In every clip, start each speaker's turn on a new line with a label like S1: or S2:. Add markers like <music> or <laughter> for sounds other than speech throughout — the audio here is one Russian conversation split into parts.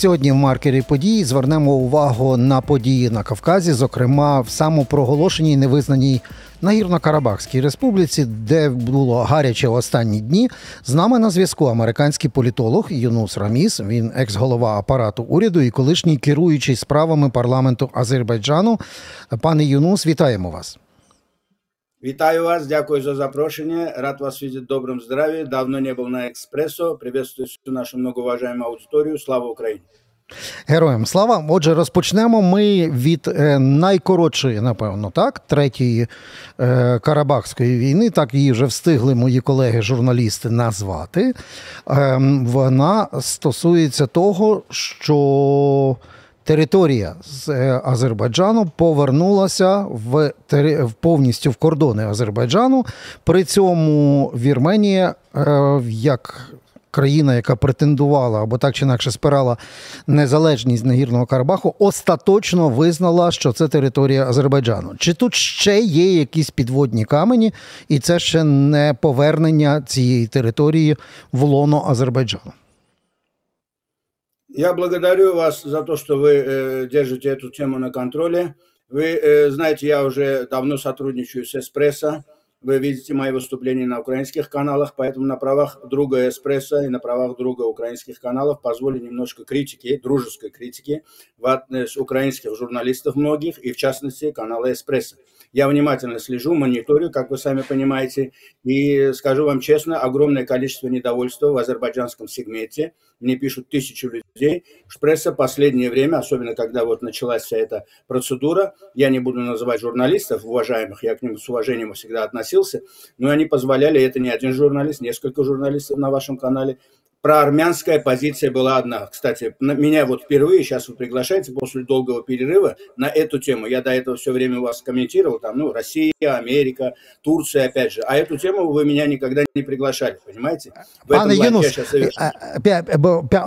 S1: Сьогодні в маркері події звернемо увагу на події на Кавказі, зокрема в самопроголошеній невизнаній Нагірно-Карабахській республіці, де було гаряче останні дні. З нами на зв'язку американський політолог Юнус Раміс. Він екс-голова апарату уряду і колишній керуючий справами парламенту Азербайджану. Пане Юнус, вітаємо вас.
S2: Вітаю вас, дякую за запрошення. Рад вас видеть в добром здравии. Давно не был на Експресо. Приветствую всю нашу многоуважаемую аудиторію. Слава Україні!
S1: Героям слава. Отже, розпочнемо ми від е, найкоротшої, напевно, так, третьої е, Карабахської війни. Так її вже встигли мої колеги-журналісти назвати. Е, вона стосується того, що територія з е, Азербайджану повернулася в повністю в кордони Азербайджану. При цьому Вірменія е, як країна, яка претендувала або так чи інакше спирала незалежність Нагірного Карабаху, остаточно визнала, що це територія Азербайджану. Чи тут ще є якісь підводні камені, і це ще не повернення цієї території в лоно Азербайджану?
S2: Я благодарю вас за то, что вы э, держите эту тему на контроле. Вы э, знаете, я уже давно сотрудничаю с «Эспрессо». Вы видите мои выступления на украинских каналах, поэтому на правах друга «Эспрессо» и на правах друга украинских каналов позволю немножко критики, дружеской критики в адрес украинских журналистов многих, и в частности канала «Эспрессо». Я внимательно слежу, мониторю, как вы сами понимаете, и скажу вам честно, огромное количество недовольства в азербайджанском сегменте. Мне пишут тысячи людей. Пресса последнее время, особенно когда вот началась вся эта процедура, я не буду называть журналистов уважаемых, я к ним с уважением всегда относился, но они позволяли, это не один журналист, несколько журналистов на вашем канале, проармянская позиция была одна. Кстати, меня вот впервые, сейчас вы приглашаете после долгого перерыва на эту тему. Я до этого все время вас комментировал, там, ну, Россия, Америка, Турция, опять же. А эту тему вы меня никогда не приглашали, понимаете?
S1: В пане Юнус,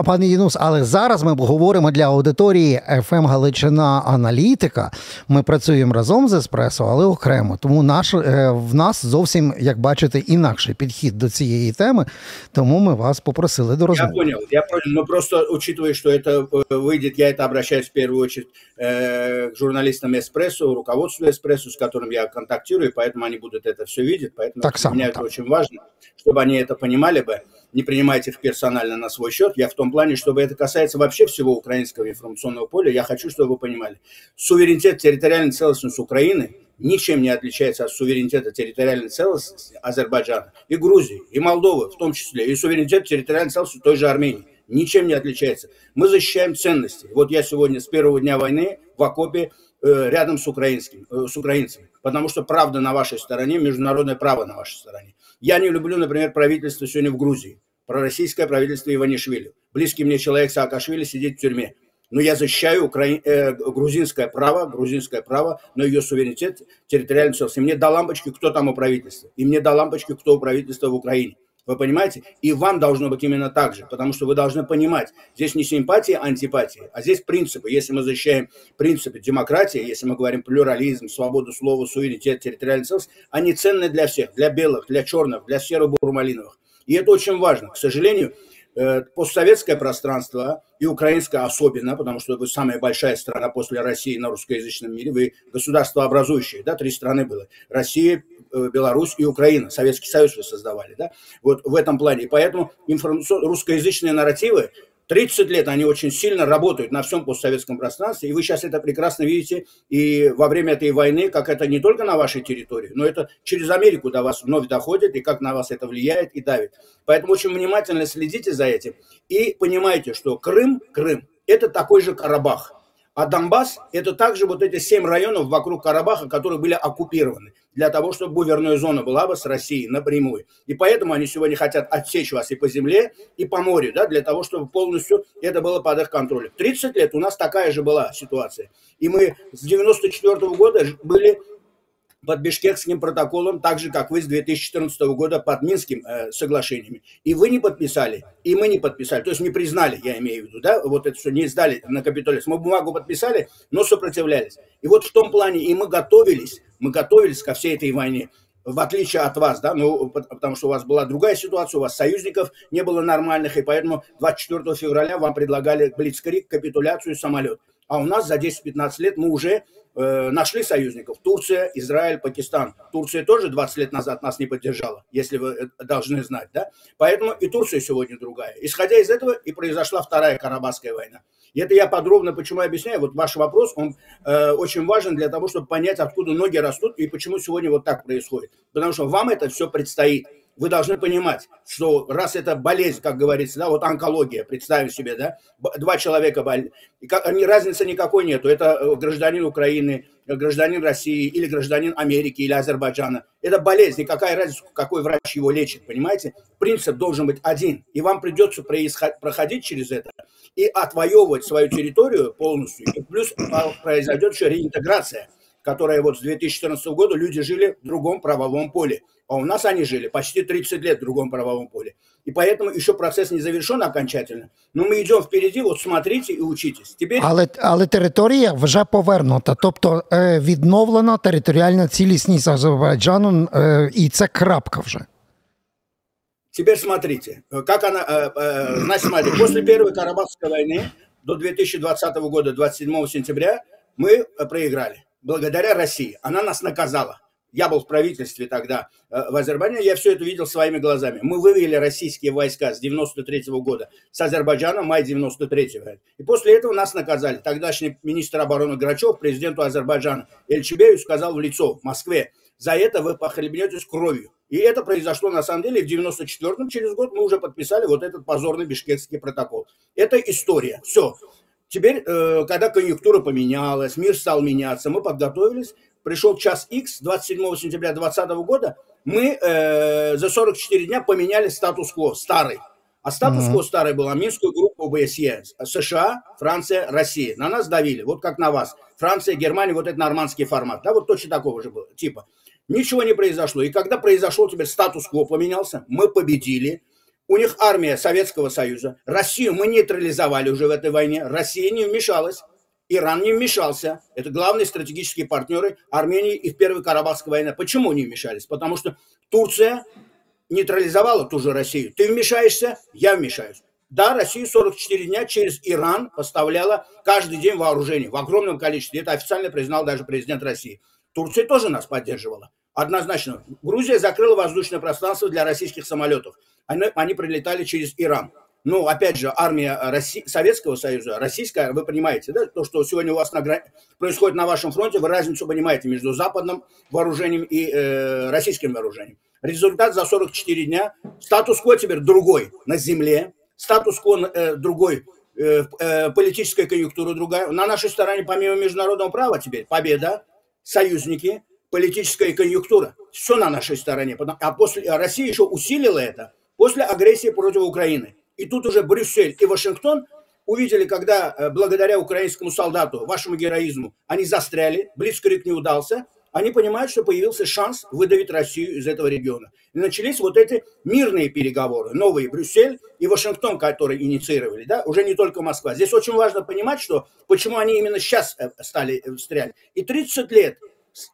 S1: пане Юнус, але зараз ми говоримо для аудиторії FM Галичина Аналітика. Ми працюємо разом з Еспресо, але окремо. Тому наш, в нас зовсім, як бачите, інакший підхід до цієї теми. Тому ми вас попросили Пригласил до
S2: Я понял, я понял. Но просто учитывая, что это э, выйдет, я это обращаюсь в первую очередь э, к журналистам Эспрессо, руководству Эспрессо, с которым я контактирую, поэтому они будут это все видеть. Поэтому так для меня так. это очень важно, чтобы они это понимали бы. Не принимайте их персонально на свой счет. Я в том плане, чтобы это касается вообще всего украинского информационного поля. Я хочу, чтобы вы понимали. Суверенитет, территориальная целостность Украины – ничем не отличается от суверенитета территориальной целостности Азербайджана и Грузии, и Молдовы в том числе, и суверенитет территориальной целостности той же Армении. Ничем не отличается. Мы защищаем ценности. Вот я сегодня с первого дня войны в окопе э, рядом с, украинским, э, с украинцами, потому что правда на вашей стороне, международное право на вашей стороне. Я не люблю, например, правительство сегодня в Грузии, пророссийское правительство Иванишвили. Близкий мне человек Саакашвили сидит в тюрьме но я защищаю укра... э, грузинское право, грузинское право на ее суверенитет, территориальную целостность. И мне до лампочки, кто там у правительства. И мне до лампочки, кто у правительства в Украине. Вы понимаете? И вам должно быть именно так же, потому что вы должны понимать, здесь не симпатия, а антипатия, а здесь принципы. Если мы защищаем принципы демократии, если мы говорим плюрализм, свободу слова, суверенитет, территориальная целостность, они ценны для всех, для белых, для черных, для серо-бурмалиновых. И это очень важно. К сожалению, постсоветское пространство и украинское особенно, потому что вы самая большая страна после России на русскоязычном мире, вы государство образующее, да, три страны было, Россия, э, Беларусь и Украина, Советский Союз вы создавали, да, вот в этом плане. Поэтому информацион... русскоязычные нарративы 30 лет они очень сильно работают на всем постсоветском пространстве, и вы сейчас это прекрасно видите и во время этой войны, как это не только на вашей территории, но это через Америку до вас вновь доходит, и как на вас это влияет и давит. Поэтому очень внимательно следите за этим и понимаете, что Крым, Крым, это такой же Карабах – а Донбасс – это также вот эти семь районов вокруг Карабаха, которые были оккупированы для того, чтобы буверная зона была бы с Россией напрямую. И поэтому они сегодня хотят отсечь вас и по земле, и по морю, да, для того, чтобы полностью это было под их контролем. 30 лет у нас такая же была ситуация. И мы с 94 -го года были под Бишкекским протоколом, так же, как вы с 2014 года под Минским э, соглашениями. И вы не подписали, и мы не подписали. То есть не признали, я имею в виду, да, вот это все, не сдали на капитуляцию. Мы бумагу подписали, но сопротивлялись. И вот в том плане, и мы готовились, мы готовились ко всей этой войне. в отличие от вас, да, ну, потому что у вас была другая ситуация, у вас союзников не было нормальных, и поэтому 24 февраля вам предлагали блицкрик, капитуляцию, самолет. А у нас за 10-15 лет мы уже э, нашли союзников. Турция, Израиль, Пакистан. Турция тоже 20 лет назад нас не поддержала, если вы должны знать, да? Поэтому и Турция сегодня другая. Исходя из этого и произошла Вторая Карабахская война. И это я подробно почему объясняю. Вот ваш вопрос, он э, очень важен для того, чтобы понять, откуда ноги растут и почему сегодня вот так происходит. Потому что вам это все предстоит вы должны понимать, что раз это болезнь, как говорится, да, вот онкология, представим себе, да, два человека больны, и как, они, разницы никакой нету, это э, гражданин Украины, гражданин России или гражданин Америки или Азербайджана. Это болезнь, и какая разница, какой врач его лечит, понимаете? Принцип должен быть один, и вам придется проходить через это и отвоевывать свою территорию полностью, и плюс произойдет еще реинтеграция, которая вот с 2014 года люди жили в другом правовом поле. А у нас они жили почти 30 лет в другом правовом поле. И поэтому еще процесс не завершен окончательно. Но мы идем впереди, вот смотрите и учитесь.
S1: Теперь... Але, але територія вже повернута, тобто е, відновлена територіальна цілісність Азербайджану, е, і це крапка вже.
S2: Теперь смотрите, как она, э, э, значит, смотрите, после Первой Карабахской войны до 2020 года, 27 сентября, мы проиграли благодаря России. Она нас наказала я был в правительстве тогда э, в Азербайджане, я все это видел своими глазами. Мы вывели российские войска с 93 -го года с Азербайджана, май 93-го. И после этого нас наказали. Тогдашний министр обороны Грачев президенту Азербайджана Эльчебею сказал в лицо в Москве, за это вы похлебнетесь кровью. И это произошло на самом деле в 94-м, через год мы уже подписали вот этот позорный бишкекский протокол. Это история. Все. Теперь, э, когда конъюнктура поменялась, мир стал меняться, мы подготовились, пришел час X 27 сентября 2020 года, мы э, за 44 дня поменяли статус-кво старый. А статус-кво mm-hmm. старый был Минскую группу ОБСЕ. США, Франция, Россия. На нас давили, вот как на вас. Франция, Германия, вот это нормандский формат. Да, вот точно такого же было, типа. Ничего не произошло. И когда произошел теперь статус-кво поменялся, мы победили. У них армия Советского Союза. Россию мы нейтрализовали уже в этой войне. Россия не вмешалась. Иран не вмешался. Это главные стратегические партнеры Армении и в Первой Карабахской войне. Почему не вмешались? Потому что Турция нейтрализовала ту же Россию. Ты вмешаешься, я вмешаюсь. Да, Россия 44 дня через Иран поставляла каждый день вооружение в огромном количестве. Это официально признал даже президент России. Турция тоже нас поддерживала. Однозначно. Грузия закрыла воздушное пространство для российских самолетов. Они, они прилетали через Иран ну, опять же, армия России, Советского Союза, российская, вы понимаете, да, то, что сегодня у вас на, происходит на вашем фронте, вы разницу понимаете между западным вооружением и э, российским вооружением. Результат за 44 дня, статус-кво теперь другой на земле, статус-кво э, другой, э, э, политическая конъюнктура другая. На нашей стороне, помимо международного права теперь, победа, союзники, политическая конъюнктура. Все на нашей стороне. А после Россия еще усилила это после агрессии против Украины. И тут уже Брюссель и Вашингтон увидели, когда э, благодаря украинскому солдату, вашему героизму, они застряли, Блицкрик не удался, они понимают, что появился шанс выдавить Россию из этого региона. И начались вот эти мирные переговоры. Новые Брюссель и Вашингтон, которые инициировали, да, уже не только Москва. Здесь очень важно понимать, что почему они именно сейчас э, стали э, стрелять. И 30 лет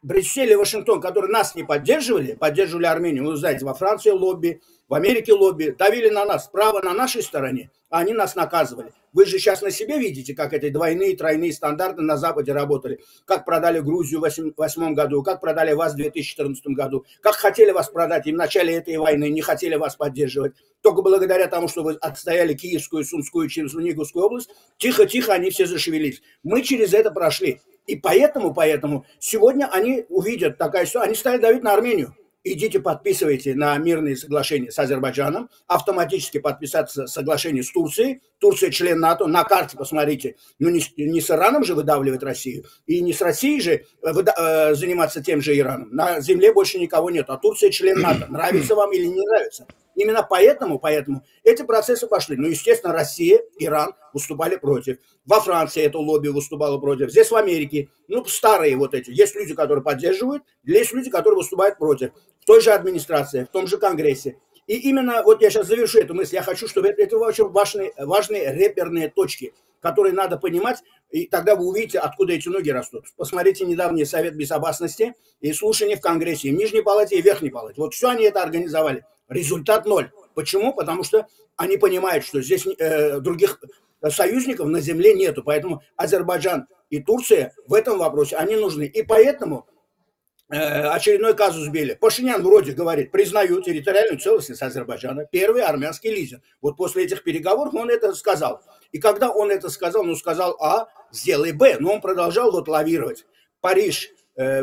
S2: Брюссель и Вашингтон, которые нас не поддерживали, поддерживали Армению, вы знаете, во Франции лобби, в Америке лобби, давили на нас, право на нашей стороне, а они нас наказывали. Вы же сейчас на себе видите, как эти двойные, тройные стандарты на Западе работали, как продали Грузию в 2008 году, как продали вас в 2014 году, как хотели вас продать и в начале этой войны, не хотели вас поддерживать. Только благодаря тому, что вы отстояли Киевскую, Сумскую, Черниговскую область, тихо-тихо они все зашевелились. Мы через это прошли. И поэтому, поэтому сегодня они увидят такая ситуация, они стали давить на Армению. Идите подписывайте на мирные соглашения с Азербайджаном, автоматически подписаться соглашение с Турцией, Турция член НАТО, на карте посмотрите, ну не, не с Ираном же выдавливать Россию, и не с Россией же э, выда- э, заниматься тем же Ираном, на земле больше никого нет, а Турция член НАТО, нравится вам или не нравится. Именно поэтому, поэтому эти процессы пошли. Ну, естественно, Россия, Иран выступали против. Во Франции это лобби выступало против. Здесь в Америке, ну, старые вот эти. Есть люди, которые поддерживают, есть люди, которые выступают против. В той же администрации, в том же Конгрессе. И именно, вот я сейчас завершу эту мысль, я хочу, чтобы это, это очень важные, важные реперные точки. которые надо понимать, и тогда вы увидите, откуда эти ноги растут. Посмотрите недавний Совет Безопасности и слушания в Конгрессе, и в Нижней Палате, и в Верхней Палате. Вот все они это организовали. Результат ноль. Почему? Потому что они понимают, что здесь э, других союзников на земле нету. Поэтому Азербайджан и Турция в этом вопросе, они нужны. И поэтому э, очередной казус Бели. Пашинян вроде говорит, признаю территориальную целостность Азербайджана, первый армянский лидер. Вот после этих переговоров он это сказал. И когда он это сказал, ну сказал А, сделай Б. Но он продолжал вот лавировать. Париж, э,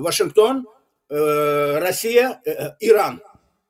S2: Вашингтон, э, Россия, э, Иран.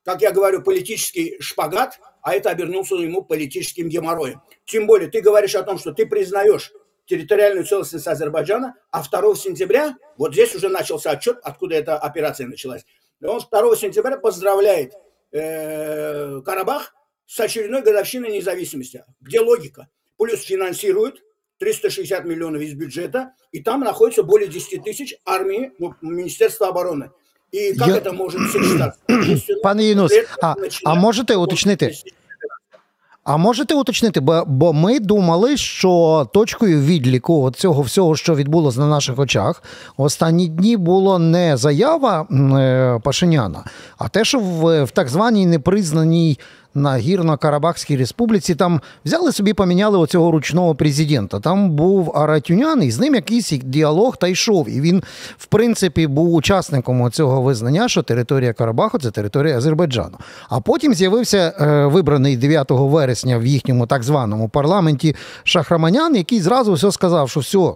S2: Как я говорю, политический шпагат, а это обернулся ему политическим геморроем. Тем более ты говоришь о том, что ты признаешь территориальную целостность Азербайджана, а 2 сентября, вот здесь уже начался отчет, откуда эта операция началась. Он 2 сентября поздравляет э, Карабах с очередной годовщиной независимости. Где логика? Плюс финансирует 360 миллионов из бюджета, и там находится более 10 тысяч армии ну, Министерства обороны.
S1: І як це може сочетатися? <clears throat> Пане Юнус, а, а можете уточнити? А можете уточнити, бо бо ми думали, що точкою відліку цього всього, що відбулося на наших очах, останні дні було не заява е, Пашиняна, а те, що в, в так званій непризнаній на Гірно-Карабахській республіці там взяли собі, поміняли оцього ручного президента. Там був Аратюнян, і з ним якийсь діалог та йшов. І він, в принципі, був учасником цього визнання, що територія Карабаху це територія Азербайджану. А потім з'явився е, вибраний 9 вересня в їхньому так званому парламенті Шахраманян, який зразу все сказав, що все.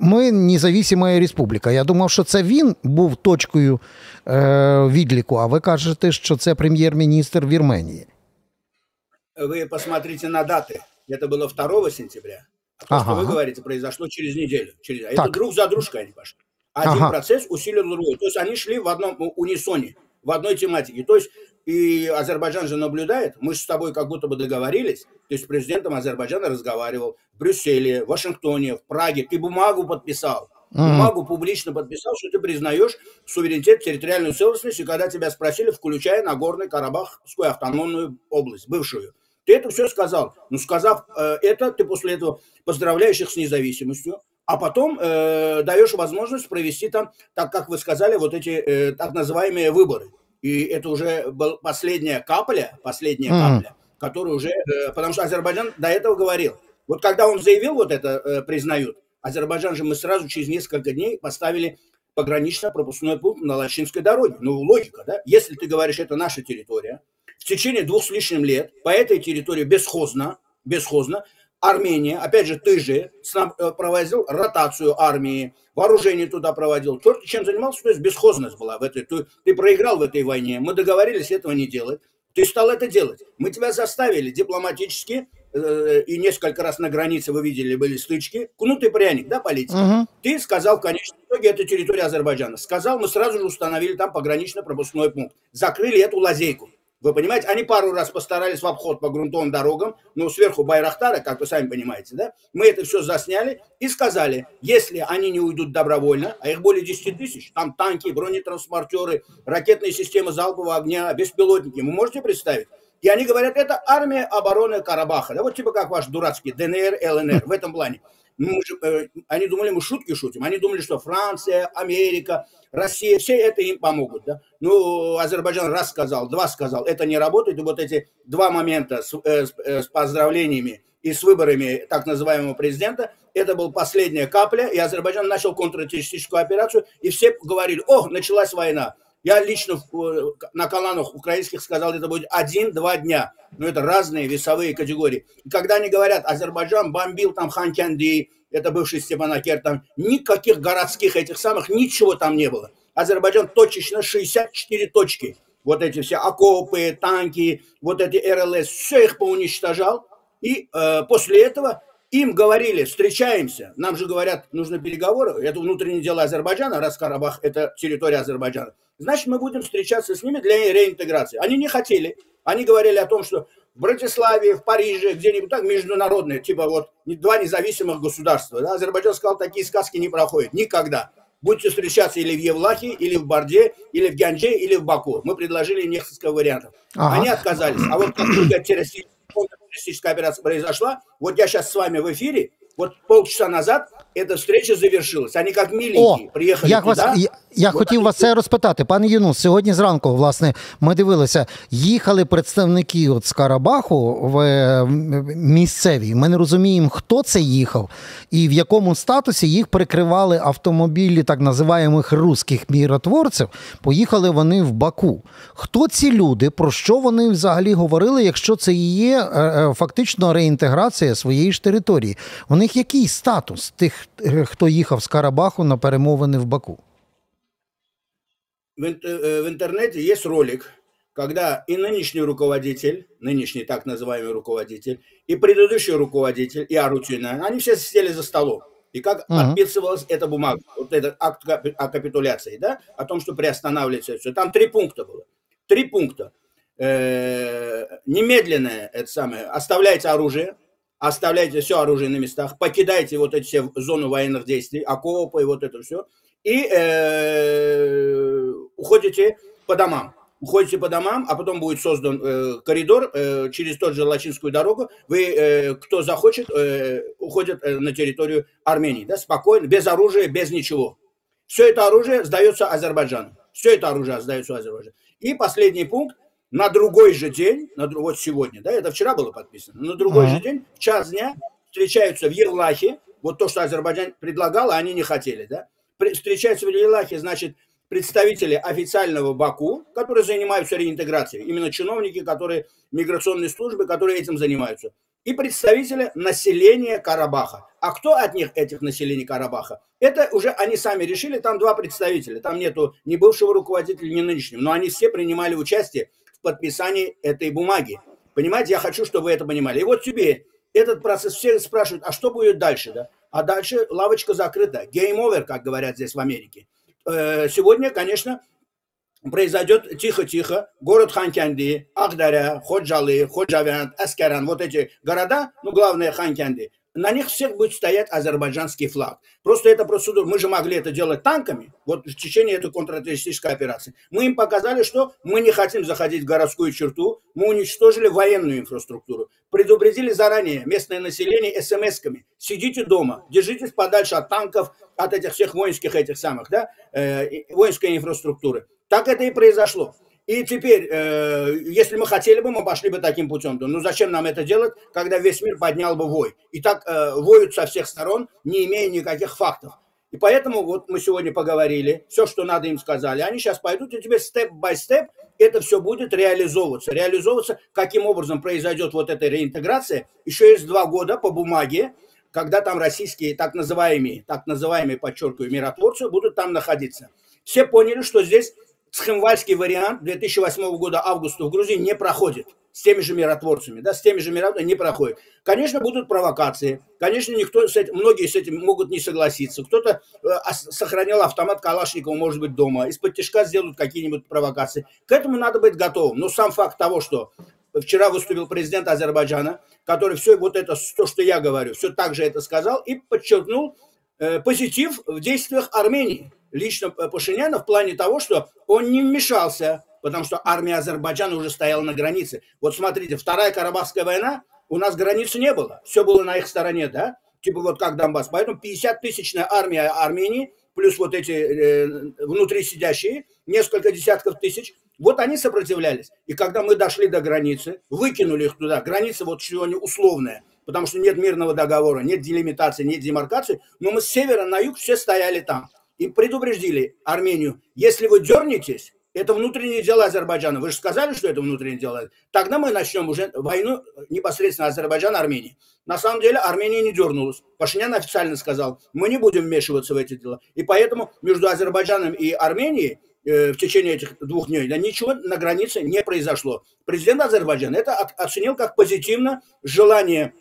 S1: Ми независима республіка. Я думав, що це він був точкою е, відліку, а ви кажете, що це прем'єр-міністр Вірменії.
S2: Вы посмотрите на даты. Это было 2 сентября. А то, ага. что вы говорите, произошло через неделю. Через... А это друг за дружкой они пошли. Один ага. процесс усилил другой. То есть они шли в одном унисоне, в одной тематике. То есть и Азербайджан же наблюдает, мы же с тобой как будто бы договорились, то есть с президентом Азербайджана разговаривал в Брюсселе, в Вашингтоне, в Праге, ты бумагу подписал, бумагу публично подписал, что ты признаешь суверенитет, территориальную целостность, и когда тебя спросили, включая Нагорный Карабахскую автономную область, бывшую, ты это все сказал. Ну, сказав э, это, ты после этого поздравляешь их с независимостью, а потом э, даешь возможность провести там, так как вы сказали, вот эти э, так называемые выборы. И это уже была последняя капля, последняя mm. капля, которая уже... Э, потому что Азербайджан до этого говорил. Вот когда он заявил, вот это э, признают, Азербайджан же мы сразу через несколько дней поставили погранично-пропускной пункт на Лачинской дороге. Ну, логика, да? Если ты говоришь, это наша территория, в течение двух с лишним лет по этой территории бесхозно, бесхозно Армения, опять же, ты же э, проводил ротацию армии, вооружение туда проводил. Черт чем занимался, то есть бесхозность была в этой. Ты, ты проиграл в этой войне, мы договорились этого не делать. Ты стал это делать. Мы тебя заставили дипломатически, э, и несколько раз на границе вы видели, были стычки. Кнутый пряник, да, политика? Угу. Ты сказал в конечном итоге, это территория Азербайджана. Сказал, мы сразу же установили там погранично-пропускной пункт. Закрыли эту лазейку. Вы понимаете, они пару раз постарались в обход по грунтовым дорогам, но сверху Байрахтара, как вы сами понимаете, да, мы это все засняли и сказали, если они не уйдут добровольно, а их более 10 тысяч, там танки, бронетранспортеры, ракетные системы залпового огня, беспилотники, вы можете представить? И они говорят, это армия обороны Карабаха, да, вот типа как ваш дурацкий ДНР, ЛНР в этом плане. Мы э, они думали, мы шутки шутим. Они думали, что Франция, Америка, Россия, все это им помогут. Да? Ну, Азербайджан раз сказал, два сказал, это не работает. И вот эти два момента с, э, с, э, с поздравлениями и с выборами так называемого президента, это была последняя капля, и Азербайджан начал контртеррористическую операцию, и все говорили, о, началась война. Я лично э, на каналах украинских сказал, это будет один-два дня. Но это разные весовые категории. И когда они говорят, Азербайджан бомбил там Ханкянди, это бывший Степанакер, там никаких городских этих самых, ничего там не было. Азербайджан точечно 64 точки. Вот эти все окопы, танки, вот эти РЛС, все их поуничтожал. И э, после этого им говорили, встречаемся, нам же говорят, нужны переговоры, это внутреннее дело Азербайджана, раз Карабах – это территория Азербайджана значит, мы будем встречаться с ними для реинтеграции. Они не хотели. Они говорили о том, что в Братиславе, в Париже, где-нибудь так международные, типа вот два независимых государства. Да? Азербайджан сказал, такие сказки не проходят никогда. Будете встречаться или в Евлахе, или в Барде, или в Гянже, или в Баку. Мы предложили несколько вариантов. Ага. Они отказались. А вот как террористическая операция произошла, вот я сейчас с вами в эфире, вот полчаса назад эта встреча завершилась. Они як миленькі приїхали
S1: як
S2: туди.
S1: Вас, я я хотів вас це розпитати, пане Юнус. Сьогодні зранку, власне, ми дивилися, їхали представники от з Карабаху в місцеві. Ми не розуміємо, хто це їхав і в якому статусі їх прикривали автомобілі так називаємих русських міротворців. Поїхали вони в Баку. Хто ці люди? Про що вони взагалі говорили, якщо це і є е, е, фактично реінтеграція своєї ж території? У них який статус тих? хто їхав з Карабаху на перемовини в Баку?
S2: В, в интернете есть ролик, когда и нынешний руководитель, нынешний так называемый руководитель, и предыдущий руководитель, и Арутюна, они все сидели за столом. И как uh-huh. подписывалась эта бумага, вот этот акт о капитуляции, да, о том, что приостанавливается все. Там три пункта было. Три пункта. Э-э- немедленное, это самое, оставляйте оружие, оставляйте все оружие на местах, покидайте вот эти все зоны военных действий, окопы и вот это все, и э, уходите по домам. Уходите по домам, а потом будет создан э, коридор э, через тот же Лачинскую дорогу. Вы, э, кто захочет, э, уходит э, на территорию Армении, да, спокойно, без оружия, без ничего. Все это оружие сдается Азербайджану. Все это оружие сдается Азербайджану. И последний пункт на другой же день, на, вот сегодня, да, это вчера было подписано, на другой uh-huh. же день, в час дня встречаются в Ерлахе, вот то, что Азербайджан предлагал, а они не хотели, да, встречаются в Ерлахе, значит, представители официального Баку, которые занимаются реинтеграцией, именно чиновники, которые, миграционные службы, которые этим занимаются, и представители населения Карабаха. А кто от них, этих населений Карабаха? Это уже они сами решили, там два представителя, там нету ни бывшего руководителя, ни нынешнего, но они все принимали участие подписании этой бумаги. Понимаете, я хочу, чтобы вы это понимали. И вот теперь этот процесс, все спрашивают, а что будет дальше, да? А дальше лавочка закрыта. Over, как говорят здесь в Америке. Э, сегодня, конечно, произойдет тихо-тихо. Город Ханкянди, Ахдаря, Ходжалы, Ходжавян, Аскаран, вот эти города, ну, главное Ханкянди, на них всех будет стоять азербайджанский флаг. Просто это процедура. Мы же могли это делать танками, вот в течение этой контртеррористической операции. Мы им показали, что мы не хотим заходить в городскую черту, мы уничтожили военную инфраструктуру. Предупредили заранее местное население смс-ками. Сидите дома, держитесь подальше от танков, от этих всех воинских этих самых, да, э, воинской инфраструктуры. Так это и произошло. И теперь, э, если мы хотели бы, мы пошли бы таким путем. Ну зачем нам это делать, когда весь мир поднял бы вой? И так э, воют со всех сторон, не имея никаких фактов. И поэтому вот мы сегодня поговорили, все, что надо им сказали. Они сейчас пойдут, и теперь степ-бай-степ это все будет реализовываться. Реализовываться, каким образом произойдет вот эта реинтеграция, еще есть два года по бумаге, когда там российские так называемые, так называемые, подчеркиваю, миротворцы будут там находиться. Все поняли, что здесь Схемвальский вариант 2008 года августа в Грузии не проходит с теми же миротворцами, да, с теми же миротворцами не проходит. Конечно, будут провокации, конечно, никто с этим, многие с этим могут не согласиться. Кто-то э, сохранял автомат Калашникова, может быть, дома, из-под тяжка сделают какие-нибудь провокации. К этому надо быть готовым. Но сам факт того, что вчера выступил президент Азербайджана, который все вот это, то, что я говорю, все так же это сказал и подчеркнул э, позитив в действиях Армении лично Пашиняна в плане того, что он не вмешался, потому что армия Азербайджана уже стояла на границе. Вот смотрите, Вторая Карабахская война, у нас границы не было, все было на их стороне, да, типа вот как Донбасс. Поэтому 50-тысячная армия Армении, плюс вот эти э, внутри сидящие, несколько десятков тысяч, вот они сопротивлялись. И когда мы дошли до границы, выкинули их туда, граница вот сегодня условная, потому что нет мирного договора, нет делимитации, нет демаркации, но мы с севера на юг все стояли там и предупредили Армению, если вы дернетесь, это внутреннее дело Азербайджана. Вы же сказали, что это внутреннее дело. Тогда мы начнем уже войну непосредственно Азербайджан-Армения. На самом деле Армения не дернулась. Пашинян официально сказал, мы не будем вмешиваться в эти дела. И поэтому между Азербайджаном и Арменией э, в течение этих двух дней да, ничего на границе не произошло. Президент Азербайджана это оценил как позитивно желание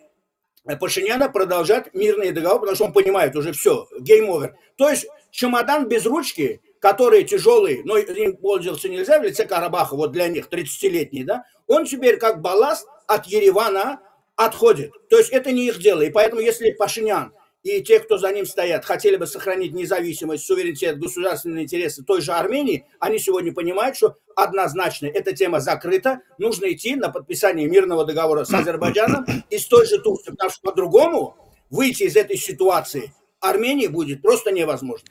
S2: Пашиняна продолжать мирные договоры, потому что он понимает уже все, game over. То есть чемодан без ручки, который тяжелый, но им пользоваться нельзя в лице Карабаха, вот для них, 30-летний, да, он теперь как балласт от Еревана отходит. То есть это не их дело. И поэтому, если Пашинян и те, кто за ним стоят, хотели бы сохранить независимость, суверенитет, государственные интересы той же Армении, они сегодня понимают, что однозначно эта тема закрыта, нужно идти на подписание мирного договора с Азербайджаном и с той же Турцией, потому что по-другому выйти из этой ситуации – Арменії буде просто невозможно.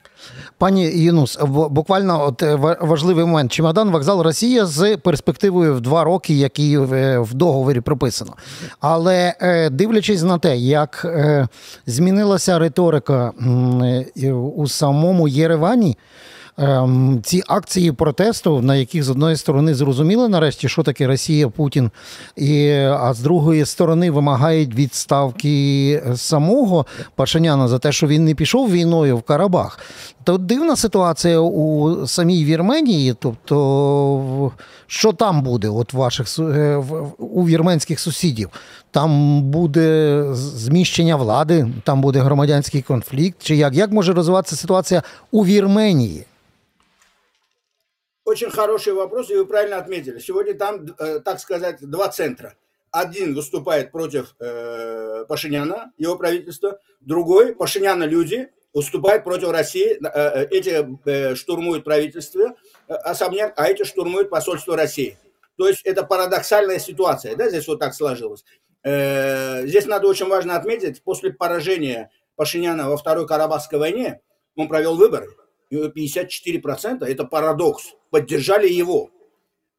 S1: Пані Єнус, буквально от е, важливий момент. Чемодан вокзал Росія з перспективою в два роки, які в договорі прописано. Але е, дивлячись на те, як е, змінилася риторика у самому Єревані. Ем, ці акції протесту, на яких з одної сторони зрозуміли нарешті, що таке Росія, Путін, і, а з другої сторони вимагають відставки самого Пашиняна за те, що він не пішов війною в Карабах. То дивна ситуація у самій Вірменії. Тобто, що там буде, от ваших е, у вірменських сусідів? Там буде зміщення влади, там буде громадянський конфлікт. Чи як? Як може розвиватися ситуація у Вірменії?
S2: Очень хороший вопрос, и вы правильно отметили. Сегодня там, э, так сказать, два центра. Один выступает против э, Пашиняна, его правительства, другой, Пашиняна люди, выступает против России. Э, э эти э, штурмуют правительство, особняк, а эти штурмуют посольство России. То есть это парадоксальная ситуация, да, здесь вот так сложилось. Э, здесь надо очень важно отметить, после поражения Пашиняна во Второй Карабахской войне, он провел выборы. 54%, это парадокс, поддержали его.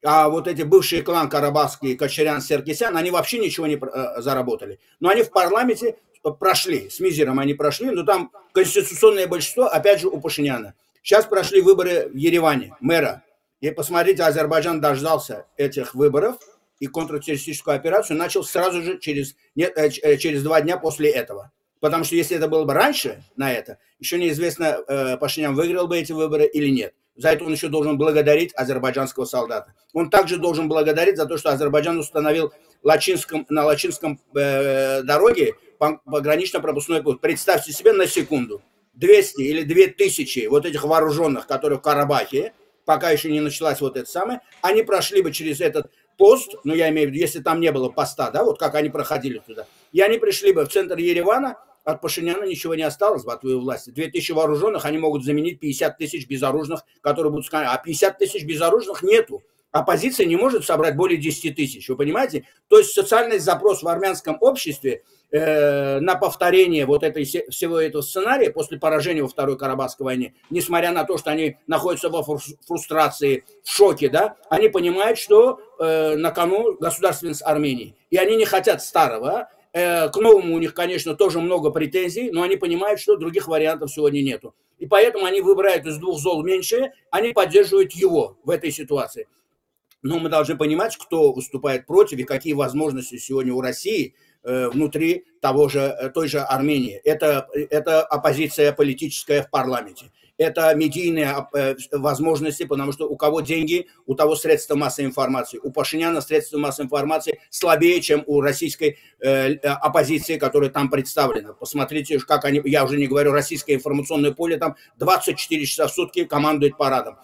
S2: А вот эти бывшие клан Карабахский, Кочерян, Серкисян, они вообще ничего не э, заработали. Но они в парламенте прошли, с мизером они прошли, но там конституционное большинство, опять же, у Пашиняна. Сейчас прошли выборы в Ереване, мэра. И посмотрите, Азербайджан дождался этих выборов и контртеррористическую операцию начал сразу же через, нет, э, э, через два дня после этого. Потому что если это было бы раньше на это, еще неизвестно, э, Пашинян выиграл бы эти выборы или нет. За это он еще должен благодарить азербайджанского солдата. Он также должен благодарить за то, что Азербайджан установил Лачинском, на Лачинском э, дороге погранично-пропускной пункт. Представьте себе на секунду. 200 или 2000 вот этих вооруженных, которые в Карабахе, пока еще не началась вот это самое, они прошли бы через этот пост, ну я имею в виду, если там не было поста, да, вот как они проходили туда, и они пришли бы в центр Еревана, от Пашиняна ничего не осталось в твоей власти. 2000 вооруженных, они могут заменить 50 тысяч безоружных, которые будут а 50 тысяч безоружных нету. Оппозиция не может собрать более 10 тысяч, вы понимаете? То есть социальный запрос в армянском обществе э, на повторение вот этой, всего этого сценария после поражения во Второй Карабахской войне, несмотря на то, что они находятся во фрустрации, в шоке, да, они понимают, что э, на кону государственность Армении. И они не хотят старого, к новому у них, конечно, тоже много претензий, но они понимают, что других вариантов сегодня нету. И поэтому они выбирают из двух зол меньшее, они поддерживают его в этой ситуации. Но мы должны понимать, кто выступает против и какие возможности сегодня у России э, внутри того же, э, той же Армении. Это, это оппозиция политическая в парламенте это медийные э, возможности, потому что у кого деньги, у того средства массовой информации. У Пашиняна средства массовой информации слабее, чем у российской э, э, оппозиции, которая там представлена. Посмотрите, как они, я уже не говорю, российское информационное поле там 24 часа в сутки командует парадом.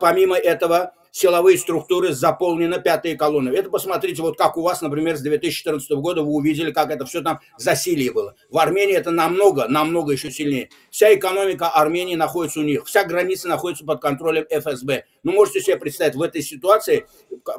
S2: Помимо этого, силовые структуры заполнены пятые колонны. Это посмотрите, вот как у вас, например, с 2014 года вы увидели, как это все там засилие было. В Армении это намного, намного еще сильнее. Вся экономика Армении находится у них, вся граница находится под контролем ФСБ. Ну, можете себе представить, в этой ситуации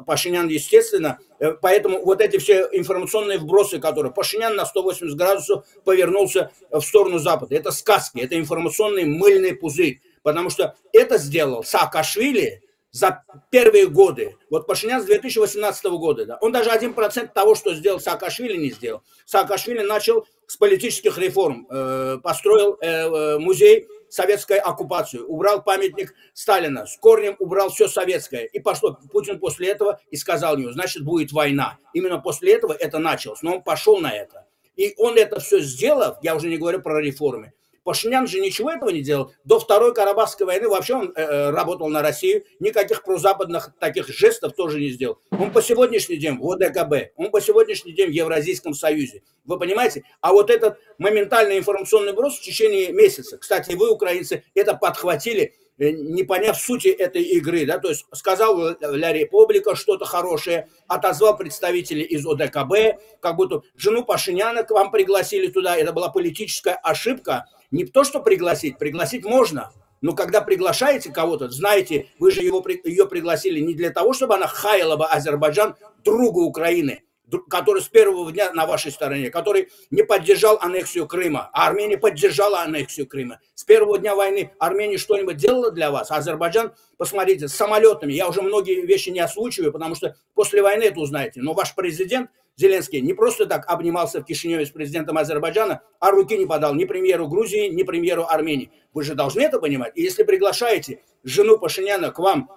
S2: Пашинян, естественно, э, поэтому вот эти все информационные вбросы, которые Пашинян на 180 градусов повернулся в сторону Запада, это сказки, это информационный мыльный пузырь, потому что это сделал Саакашвили, за первые годы, вот Пашинян с 2018 года, да, он даже 1% того, что сделал Саакашвили, не сделал. Саакашвили начал с политических реформ, э, построил э, э, музей советской оккупации, убрал памятник Сталина, с корнем убрал все советское. И пошло. Путин после этого и сказал ему, значит, будет война. Именно после этого это началось. Но он пошел на это. И он это все сделал, я уже не говорю про реформы, Пашинян же ничего этого не делал. До Второй Карабахской войны вообще он э, э, работал на Россию, никаких прозападных таких жестов тоже не сделал. Он по сегодняшний день в ОДКБ, он по сегодняшний день в Евразийском Союзе. Вы понимаете? А вот этот моментальный информационный брос в течение месяца, кстати, вы, украинцы, это подхватили э, не поняв сути этой игры, да, то есть сказал Ля Республика что-то хорошее, отозвал представителей из ОДКБ, как будто жену Пашиняна к вам пригласили туда, это была политическая ошибка. Не то, что пригласить, пригласить можно, но когда приглашаете кого-то, знаете, вы же его, ее пригласили не для того, чтобы она хаяла бы Азербайджан, друга Украины, который с первого дня на вашей стороне, который не поддержал аннексию Крыма, а Армения поддержала аннексию Крыма. С первого дня войны Армения что-нибудь делала для вас? Азербайджан, посмотрите, с самолетами, я уже многие вещи не озвучиваю, потому что после войны это узнаете, но ваш президент Зеленский не просто так обнимался в Кишиневе с президентом Азербайджана, а руки не подал ни премьеру Грузии, ни премьеру Армении. Вы же должны это понимать. И если приглашаете жену Пашиняна к вам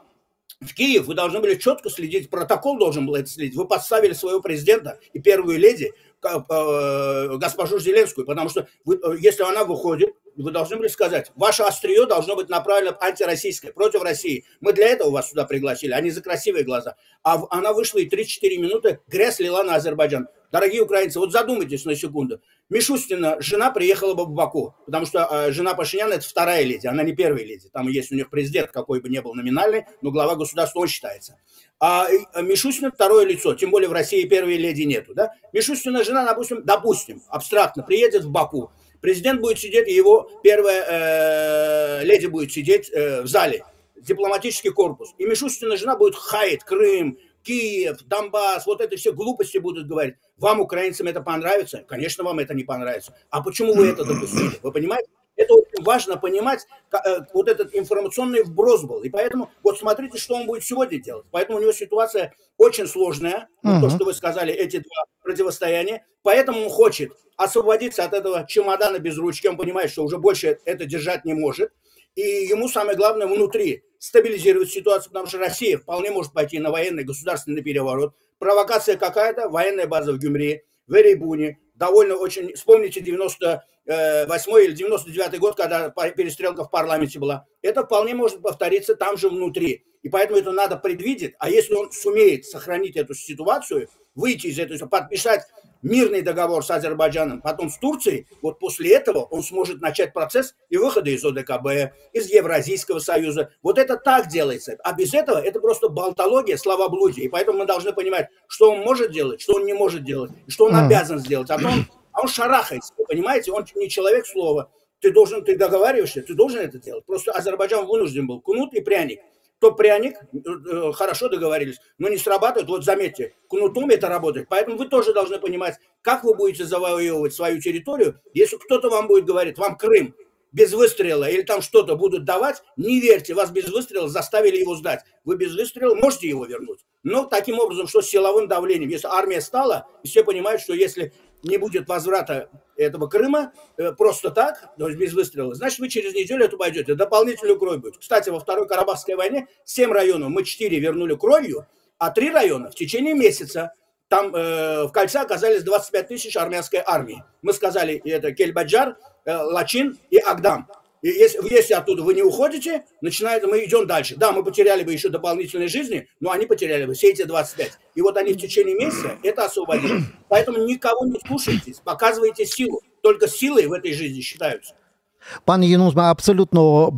S2: в Киев, вы должны были четко следить, протокол должен был это следить. Вы подставили своего президента и первую леди, э, госпожу Зеленскую, потому что вы, э, если она выходит, вы должны были сказать, ваше острие должно быть направлено антироссийское, против России. Мы для этого вас сюда пригласили, а не за красивые глаза. А она вышла и 3-4 минуты грязь лила на Азербайджан. Дорогие украинцы, вот задумайтесь на секунду. Мишустина, жена приехала бы в Баку, потому что э, жена Пашиняна – это вторая леди, она не первая леди. Там есть у них президент, какой бы ни был номинальный, но глава государства он считается. А Мишустина – второе лицо, тем более в России первой леди нету. Да? Мишустина жена, допустим, допустим, абстрактно, приедет в Баку. Президент будет сидеть, его первая э, леди будет сидеть э, в зале, дипломатический корпус. И Мишустина жена будет хаять Крым, Киев, Донбасс, вот это все глупости будут говорить. Вам, украинцам, это понравится? Конечно, вам это не понравится. А почему вы это допустили? Вы понимаете? Это очень важно понимать, э, вот этот информационный вброс был. И поэтому, вот смотрите, что он будет сегодня делать. Поэтому у него ситуация очень сложная, uh-huh. то, что вы сказали, эти два противостояния. Поэтому он хочет освободиться от этого чемодана без ручки. Он понимает, что уже больше это держать не может. И ему самое главное внутри стабилизировать ситуацию, потому что Россия вполне может пойти на военный государственный переворот. Провокация какая-то, военная база в Гюмри, в Эребуне, довольно очень... Вспомните 98 или 99 год, когда перестрелка в парламенте была. Это вполне может повториться там же внутри. И поэтому это надо предвидеть. А если он сумеет сохранить эту ситуацию, выйти из этой, подписать мирный договор с Азербайджаном, потом с Турцией, вот после этого он сможет начать процесс и выхода из ОДКБ, из Евразийского союза. Вот это так делается. А без этого это просто болтология, словоблудие. И поэтому мы должны понимать, что он может делать, что он не может делать, что он обязан сделать. А он, а он шарахается, понимаете? Он не человек слова. Ты должен, ты договариваешься, ты должен это делать. Просто Азербайджан вынужден был кнут и пряник то пряник, э, э, хорошо договорились, но не срабатывает. Вот заметьте, кнутом это работает. Поэтому вы тоже должны понимать, как вы будете завоевывать свою территорию, если кто-то вам будет говорить, вам Крым без выстрела или там что-то будут давать, не верьте, вас без выстрела заставили его сдать. Вы без выстрела можете его вернуть. Но таким образом, что с силовым давлением, если армия стала, все понимают, что если не будет возврата этого Крыма э, просто так, то есть без выстрела, значит, вы через неделю это пойдете. Дополнительную кровь будет. Кстати, во Второй Карабахской войне 7 районов мы 4 вернули кровью, а 3 района в течение месяца там э, в кольце оказались 25 тысяч армянской армии. Мы сказали, это Кельбаджар, э, Лачин и Агдам. И если, если оттуда вы не уходите, начинает, мы идем дальше. Да, мы потеряли бы еще дополнительной жизни, но они потеряли бы все эти 25. И вот они в течение месяца это освободили. Поэтому никого не слушайтесь, показывайте силу. Только силой в этой жизни считаются.
S1: Пане Єнус, ми абсолютно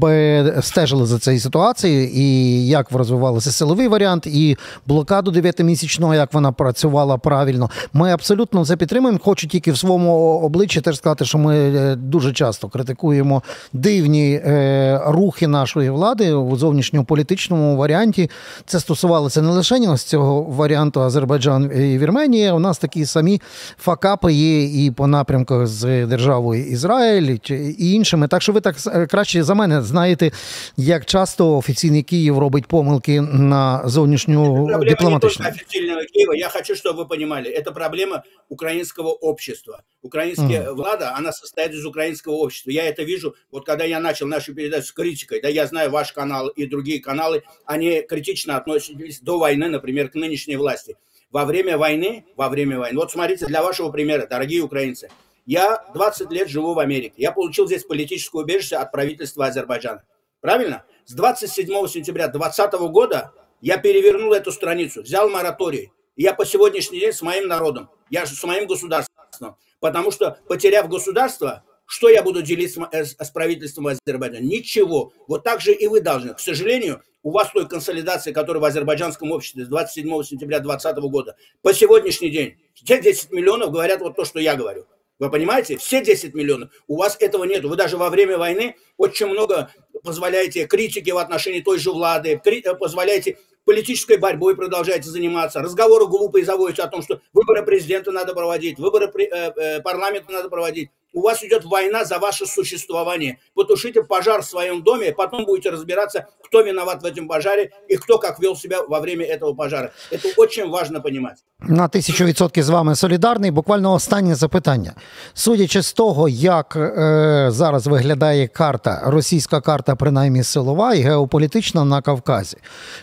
S1: стежили за цією ситуацією, і як розвивалося силовий варіант, і блокаду дев'ятимісячного, як вона працювала правильно. Ми абсолютно це підтримуємо. Хочу тільки в своєму обличчі теж сказати, що ми е, дуже часто критикуємо дивні е, рухи нашої влади у зовнішньополітичному варіанті. Це стосувалося не лише ось цього варіанту Азербайджан і Вірменія. У нас такі самі факапи є і по напрямку з державою Ізраїль і інші іншими. Так що ви так краще за мене знаєте, як часто офіційний Київ робить помилки на зовнішню дипломатичну.
S2: официального Киева. Я хочу, чтобы вы понимали, это проблема украинского общества. Украинская mm. влада, она состоит из украинского общества. Я это вижу, вот когда я начал нашу передачу с критикой, да, я знаю ваш канал и другие каналы, они критично относились до войны, например, к нынешней власти. Во время войны, во время войны, вот смотрите, для вашего примера, дорогие украинцы, я 20 лет живу в Америке. Я получил здесь политическое убежище от правительства Азербайджана. Правильно? С 27 сентября 2020 года я перевернул эту страницу, взял мораторий. я по сегодняшний день с моим народом, я с моим государством. Потому что, потеряв государство, Что я буду делиться с, с правительством Азербайджана? Ничего. Вот так же и вы должны. К сожалению, у вас той консолидации, которая в азербайджанском обществе с 27 сентября 2020 года по сегодняшний день, те 10 миллионов говорят вот то, что я говорю. Вы понимаете? Все 10 миллионов. У вас этого нет. Вы даже во время войны очень много позволяете критики в отношении той же Влады, э, позволяете политической борьбой продолжаете заниматься, разговоры глупые заводите о том, что выборы президента надо проводить, выборы э, э, парламента надо проводить у вас идет война за ваше существование. Потушите пожар в своем доме, потом будете разбираться, кто виноват в этом пожаре и кто как вел себя во время этого пожара. Это очень важно понимать.
S1: На тисячу відсотків з вами солідарний. Буквально останнє запитання. Судячи з того, як е, зараз виглядає карта, російська карта, принаймні силова і геополітична на Кавказі,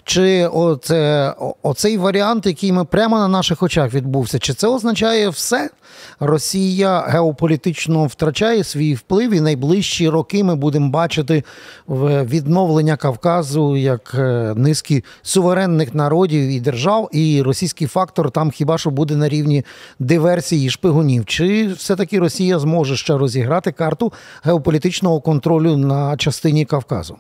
S1: чи оце, оцей варіант, який ми прямо на наших очах відбувся, чи це означає все? Росія геополітично втрачає свій вплив, і найближчі роки ми будемо бачити відновлення Кавказу як е, низки суверенних народів і держав, і російський фактор там хіба що буде на рівні диверсії і шпигунів. Чи все-таки Росія зможе ще розіграти карту геополітичного контролю на частині Кавказу?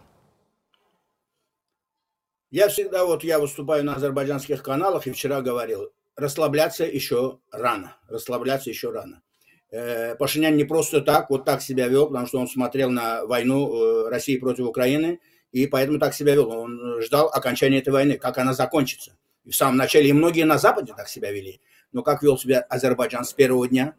S2: Я всегда, вот я выступаю на азербайджанских каналах и вчера говорил, расслабляться еще рано, расслабляться еще рано. Э, Пашинян не просто так, вот так себя вел, потому что он смотрел на войну э, России против Украины, и поэтому так себя вел. Он ждал окончания этой войны, как она закончится. И в самом начале, и многие на Западе так себя вели. Но как вел себя Азербайджан с первого дня,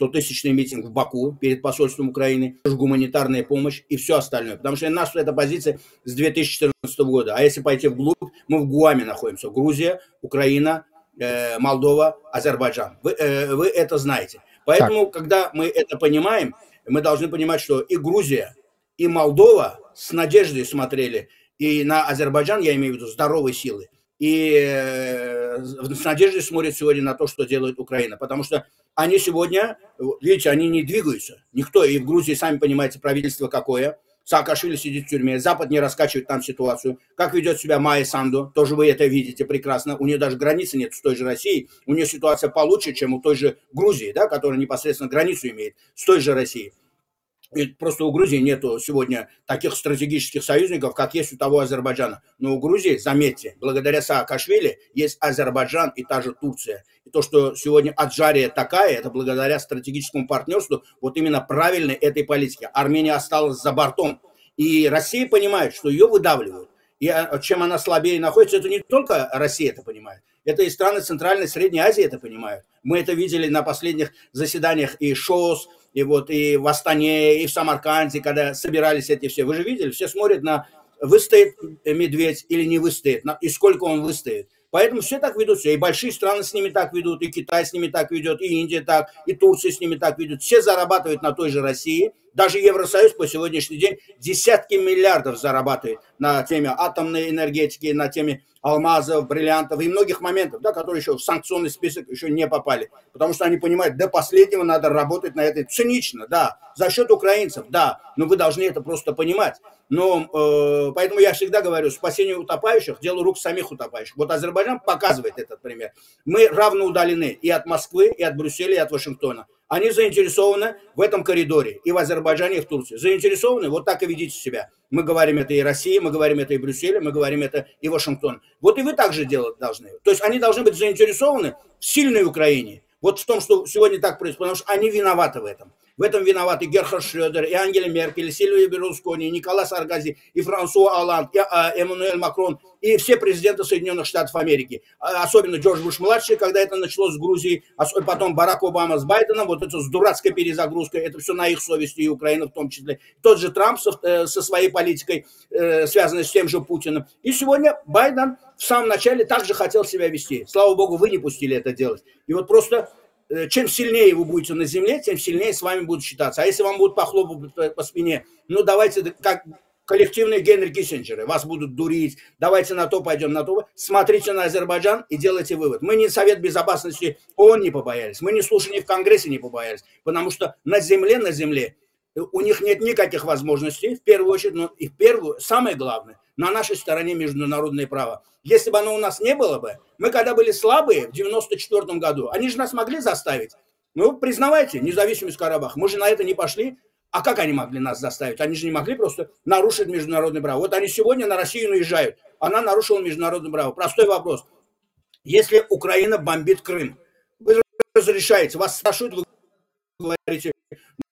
S2: 100-тысячный митинг в Баку перед посольством Украины, гуманитарная помощь и все остальное. Потому что нас эта позиция с 2014 года. А если пойти вглубь, мы в Гуаме находимся. Грузия, Украина, э, Молдова, Азербайджан. Вы, вы это знаете. Поэтому, так. когда мы это понимаем, мы должны понимать, что и Грузия, и Молдова с надеждой смотрели и на Азербайджан, я имею в виду здоровой силы, и э, с надеждой смотрят сегодня на то, что делает Украина. Потому что они сегодня, видите, они не двигаются. Никто, и в Грузии, сами понимаете, правительство какое – Саакашвили сидит в тюрьме, Запад не раскачивает там ситуацию. Как ведет себя Майя Санду, тоже вы это видите прекрасно. У нее даже границы нет с той же Россией. У нее ситуация получше, чем у той же Грузии, да, которая непосредственно границу имеет с той же Россией. И просто у Грузии нету сегодня таких стратегических союзников, как есть у того Азербайджана. Но у Грузии, заметьте, благодаря Саакашвили есть Азербайджан и та же Турция. И то, что сегодня Аджария такая, это благодаря стратегическому партнерству, вот именно правильной этой политики. Армения осталась за бортом. И Россия понимает, что ее выдавливают. И а, чем она слабее находится, это не только Россия это понимает. Это и страны Центральной и Средней Азии это понимают. Мы это видели на последних заседаниях и ШОС, и вот и в Астане, и в Самарканде, когда собирались эти все. Вы же видели, все смотрят на выстоит медведь или не выстоит, и сколько он выстоит. Поэтому все так ведут себя. И большие страны с ними так ведут, и Китай с ними так ведет, и Индия так, и Турция с ними так ведут. Все зарабатывают на той же России. Даже Евросоюз по сегодняшний день десятки миллиардов зарабатывает на теме атомной энергетики, на теме алмазов, бриллиантов и многих моментов, да, которые еще в санкционный список еще не попали. Потому что они понимают, до последнего надо работать на этой цинично, да, за счет украинцев, да, но вы должны это просто понимать. Но э, поэтому я всегда говорю, спасение утопающих – дело рук самих утопающих. Вот Азербайджан показывает этот пример. Мы равно удалены и от Москвы, и от Брюсселя, и от Вашингтона. Они заинтересованы в этом коридоре и в Азербайджане, и в Турции. Заинтересованы, вот так и ведите себя. Мы говорим это и России, мы говорим это и Брюсселе, мы говорим это и Вашингтон. Вот и вы также делать должны. То есть они должны быть заинтересованы в сильной Украине. Вот в том, что сегодня так происходит, потому что они виноваты в этом. В этом виноваты Герхард Шредер, и Ангела Меркель, и Сильвия Берлускони, и Николас Саргази, и Франсуа Оланд, и а, Эммануэль Макрон, и все президенты Соединенных Штатов Америки. А, особенно Джордж Буш-младший, когда это началось с Грузии, а потом Барак Обама с Байденом, вот это с дурацкой перезагрузкой, это все на их совести, и Украина в том числе. Тот же Трамп со, э, со своей политикой, э, связанной с тем же Путиным. И сегодня Байден в самом начале также хотел себя вести. Слава богу, вы не пустили это делать. И вот просто чем сильнее вы будете на земле, тем сильнее с вами будут считаться. А если вам будут похлопывать по, спине, ну давайте, как коллективные Генри Киссинджеры, вас будут дурить, давайте на то пойдем, на то. Смотрите на Азербайджан и делайте вывод. Мы не Совет Безопасности ООН не побоялись, мы не слушали в Конгрессе не побоялись, потому что на земле, на земле у них нет никаких возможностей, в первую очередь, но и в первую, самое главное, на нашей стороне международное право. Если бы оно у нас не было бы, мы когда были слабые в 94 году, они же нас могли заставить. Ну, признавайте независимость Карабаха. Мы же на это не пошли. А как они могли нас заставить? Они же не могли просто нарушить международное право. Вот они сегодня на Россию наезжают. Она нарушила международное право. Простой вопрос. Если Украина бомбит Крым, вы разрешаете, вас спрашивают, вы говорите,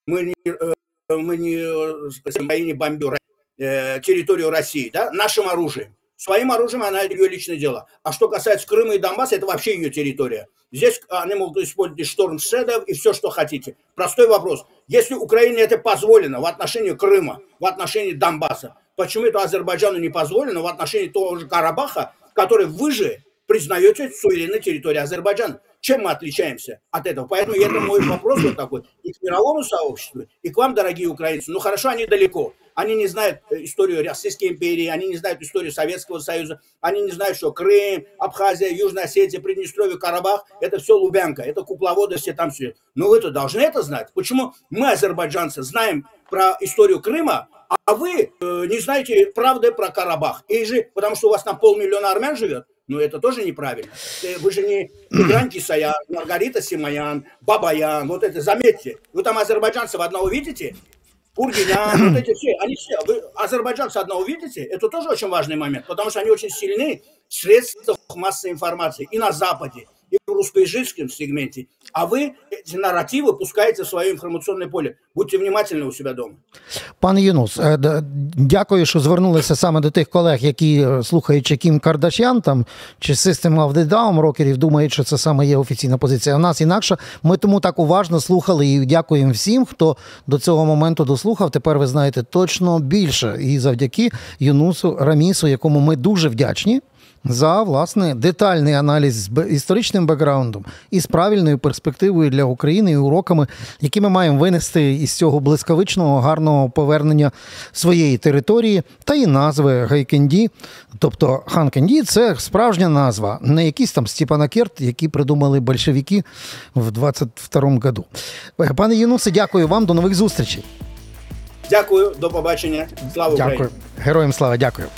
S2: мы не, э, мы не, э, мы не бомбим э, территорию России, да, нашим оружием. Своим оружием она ее личное дело. А что касается Крыма и Донбасса, это вообще ее территория. Здесь они могут использовать шторм шедов и все, что хотите. Простой вопрос. Если Украине это позволено в отношении Крыма, в отношении Донбасса, почему это Азербайджану не позволено в отношении того же Карабаха, который вы же признаете суверенной территорией Азербайджана? Чем мы отличаемся от этого? Поэтому это мой вопрос вот такой и к мировому сообществу, и к вам, дорогие украинцы. Ну хорошо, они далеко. Они не знают э, историю Российской империи, они не знают историю Советского Союза, они не знают, что Крым, Абхазия, Южная Осетия, Приднестровье, Карабах – это все Лубянка, это кукловоды все там все. Но вы-то должны это знать. Почему мы, азербайджанцы, знаем про историю Крыма, а вы э, не знаете правды про Карабах? И же, потому что у вас там полмиллиона армян живет? Ну, это тоже неправильно. Э, вы же не Игрань Кисаян, Маргарита Симаян, Бабаян, вот это, заметьте. Вы там азербайджанцев одного видите? Кургинян, <clears throat> вот эти все, они все, вы азербайджанцы одного видите, это тоже очень важный момент, потому что они очень сильны в средствах массовой информации и на Западе, и в русскоязычном сегменте. А ви ці наративи пускаєте в своє інформаційне поле. Будьте внимательні у себе вдома.
S1: Пане Юнус, е, дякую, що звернулися саме до тих колег, які е, слухаючи Кім Кардашян там чи System of the Down рокерів, думають, що це саме є офіційна позиція. У нас інакше ми тому так уважно слухали і дякуємо всім, хто до цього моменту дослухав. Тепер ви знаєте точно більше. І завдяки Юнусу Рамісу, якому ми дуже вдячні за власне детальний аналіз з історичним бекграундом і з правильною перспективою для України і уроками, які ми маємо винести із цього блискавичного гарного повернення своєї території та і назви Гайкенді. Тобто Ханкенді це справжня назва, не якийсь там Степанакерт, які придумали большевики в 22-му году. Пане Єнусе, дякую вам, до нових зустрічей.
S2: Дякую, до побачення. Слава Україні!
S1: Дякую. Героям слава, дякую.